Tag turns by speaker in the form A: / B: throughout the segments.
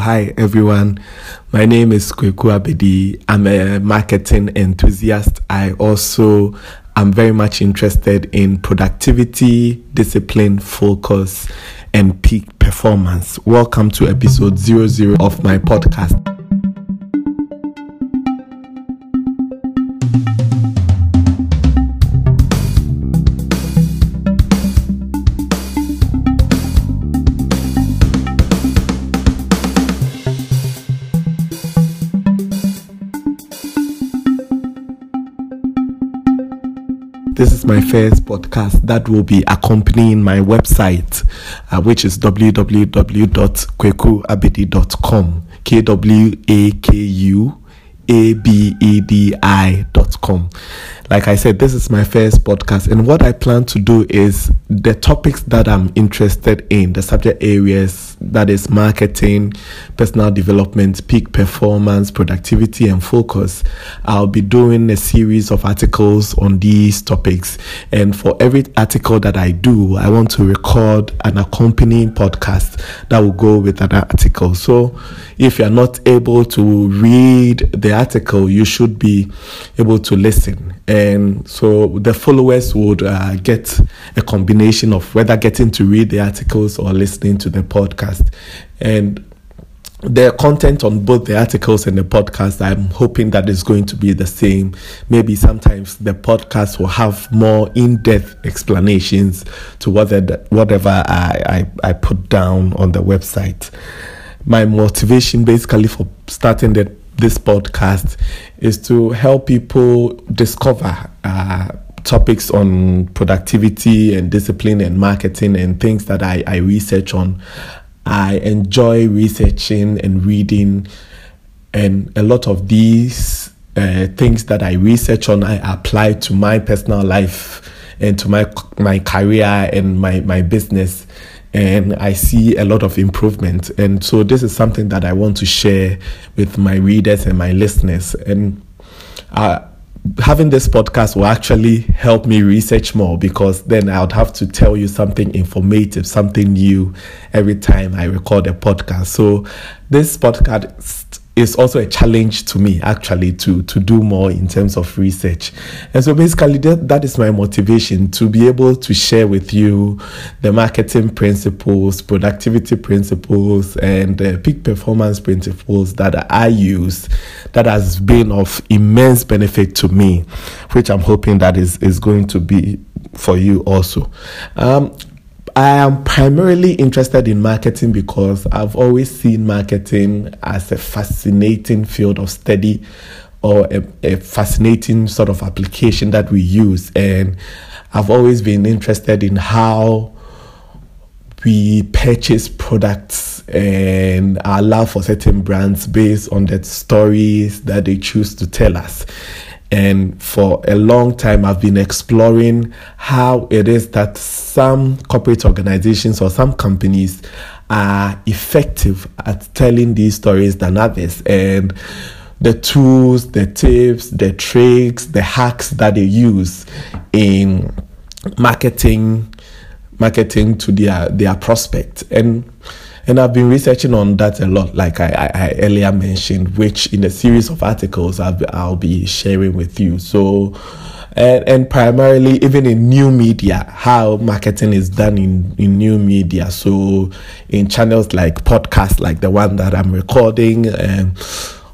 A: Hi everyone, my name is Kweku Abedi. I'm a marketing enthusiast. I also am very much interested in productivity, discipline, focus, and peak performance. Welcome to episode 00 of my podcast. This is my first podcast that will be accompanying my website, uh, which is www.kwekuabedi.com. K W A K U A B E D I.com. Like I said, this is my first podcast, and what I plan to do is the topics that I'm interested in, the subject areas that is marketing, personal development, peak performance, productivity, and focus. I'll be doing a series of articles on these topics, and for every article that I do, I want to record an accompanying podcast that will go with that article. So, if you're not able to read the article, you should be able to listen and so the followers would uh, get a combination of whether getting to read the articles or listening to the podcast. And the content on both the articles and the podcast i'm hoping that is going to be the same. Maybe sometimes the podcast will have more in-depth explanations to whatever, whatever I, I, I put down on the website. My motivation basically for starting the this podcast is to help people discover uh, topics on productivity and discipline and marketing and things that I, I research on. I enjoy researching and reading, and a lot of these uh, things that I research on, I apply to my personal life and to my my career and my my business and I see a lot of improvement. And so this is something that I want to share with my readers and my listeners. And uh, having this podcast will actually help me research more because then I would have to tell you something informative, something new every time I record a podcast. So this podcast is also a challenge to me actually to to do more in terms of research. And so basically that, that is my motivation to be able to share with you the marketing principles productivity principles and uh, peak performance principles that i use that has been of immense benefit to me which i'm hoping that is is going to be for you also. Um, I am primarily interested in marketing because I've always seen marketing as a fascinating field of study or a, a, fascinating sort of application that we use. And I've always been interested in how we purchase products and our love for certain brands based on the stories that they choose to tell us. And for a long time, I've been exploring how it is that some corporate organizations or some companies are effective at telling these stories than others. And the tools, the tips, the tricks, the hacks that they use in marketing marketing to their their prospect and and I've been researching on that a lot, like I, I, I earlier mentioned, which in a series of articles I'll be, I'll be sharing with you. So, and, and primarily even in new media, how marketing is done in, in new media. So, in channels like podcasts, like the one that I'm recording, and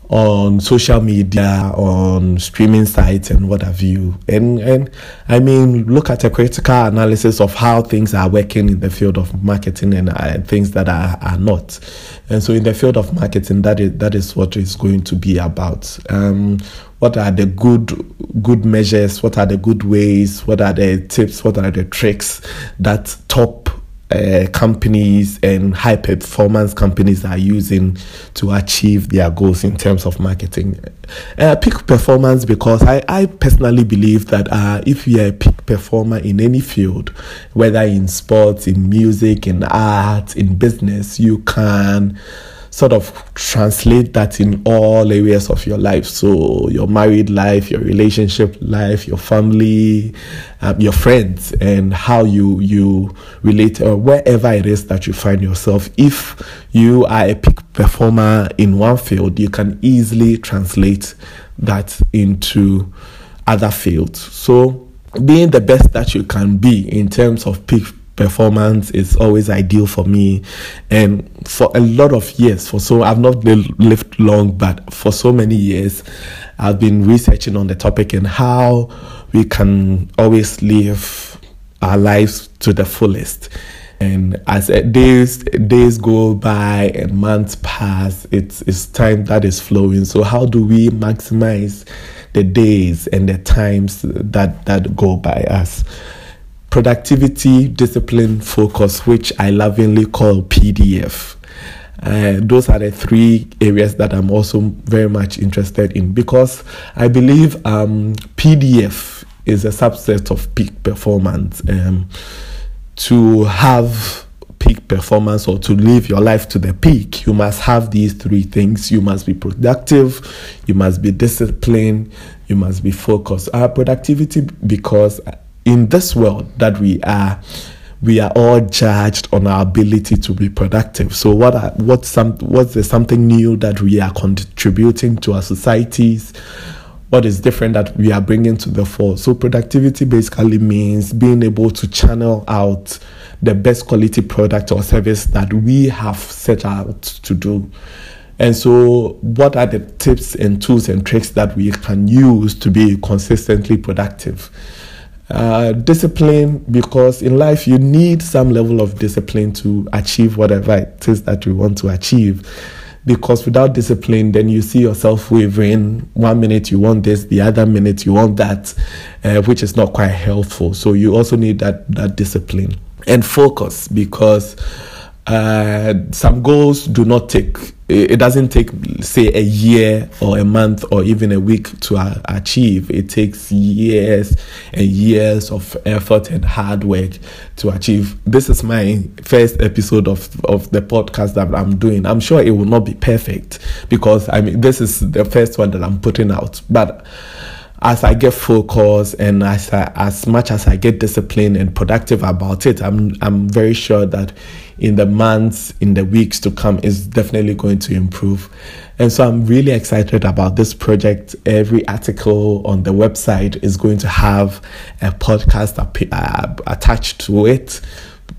A: on social media, on streaming sites, and what have you. And and I mean, look at a critical analysis of how things are working in the field of marketing and uh, things that are, are not. And so, in the field of marketing, that is that is what it's going to be about. Um, what are the good good measures? What are the good ways? What are the tips? What are the tricks that top uh, companies and high performance companies are using to achieve their goals in terms of marketing. Uh, peak performance, because I, I personally believe that uh, if you're a peak performer in any field, whether in sports, in music, in art, in business, you can sort of translate that in all areas of your life. So, your married life, your relationship life, your family, um, your friends, and how you you relate, or wherever it is that you find yourself. If you are a peak performer in one field, you can easily translate that into other fields. So, being the best that you can be in terms of peak performance is always ideal for me. And for a lot of years for so i've not lived long but for so many years i've been researching on the topic and how we can always live our lives to the fullest. And as days days go by and months pass it's it's time that is flowing. So how do we maximize the days and the times that that go by us productivity, discipline, focus, which I lovingly call PDF. Uh, those are the three areas that I'm also very much interested in because I believe um, PDF is a subset of peak performance. Um, to have peak performance or to live your life to the peak, you must have these three things. You must be productive, you must be disciplined, you must be focused. Our productivity, because in this world that we are we are all judged on our ability to be productive. So what are, what's some what's the something new that we are contributing to our societies? What is different that we are bringing to the fore? So productivity basically means being able to channel out the best quality product or service that we have set out to do. And so, what are the tips and tools and tricks that we can use to be consistently productive? Uh, discipline because in life you need some level of discipline to achieve whatever it is that you want to achieve. Because without discipline then you see yourself wavering. One minute you want this the other minute you want that uh, which is not quite helpful. So you also need that that discipline and focus because uh, some goals do not take it doesn't take say a year or a month or even a week to uh, achieve. It takes years and years of effort and hard work to achieve. This is my first episode of of the podcast that i'm doing. I'm sure it will not be perfect because i mean this is the first one that i'm putting out. But as I get focused and as I, as much as I get disciplined and productive about it, I'm I'm very sure that in the months, in the weeks to come, is definitely going to improve. And so I'm really excited about this project. Every article on the website is going to have a podcast uh, attached to it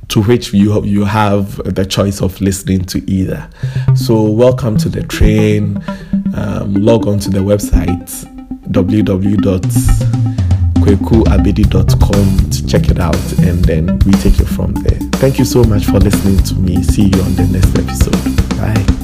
A: to which you you have the choice of listening to either. So welcome to the train. Um, log on to the website www.kwekuabedi.com to check it out and then we take it from there. Thank you so much for listening to me. See you on the next episode. Bye.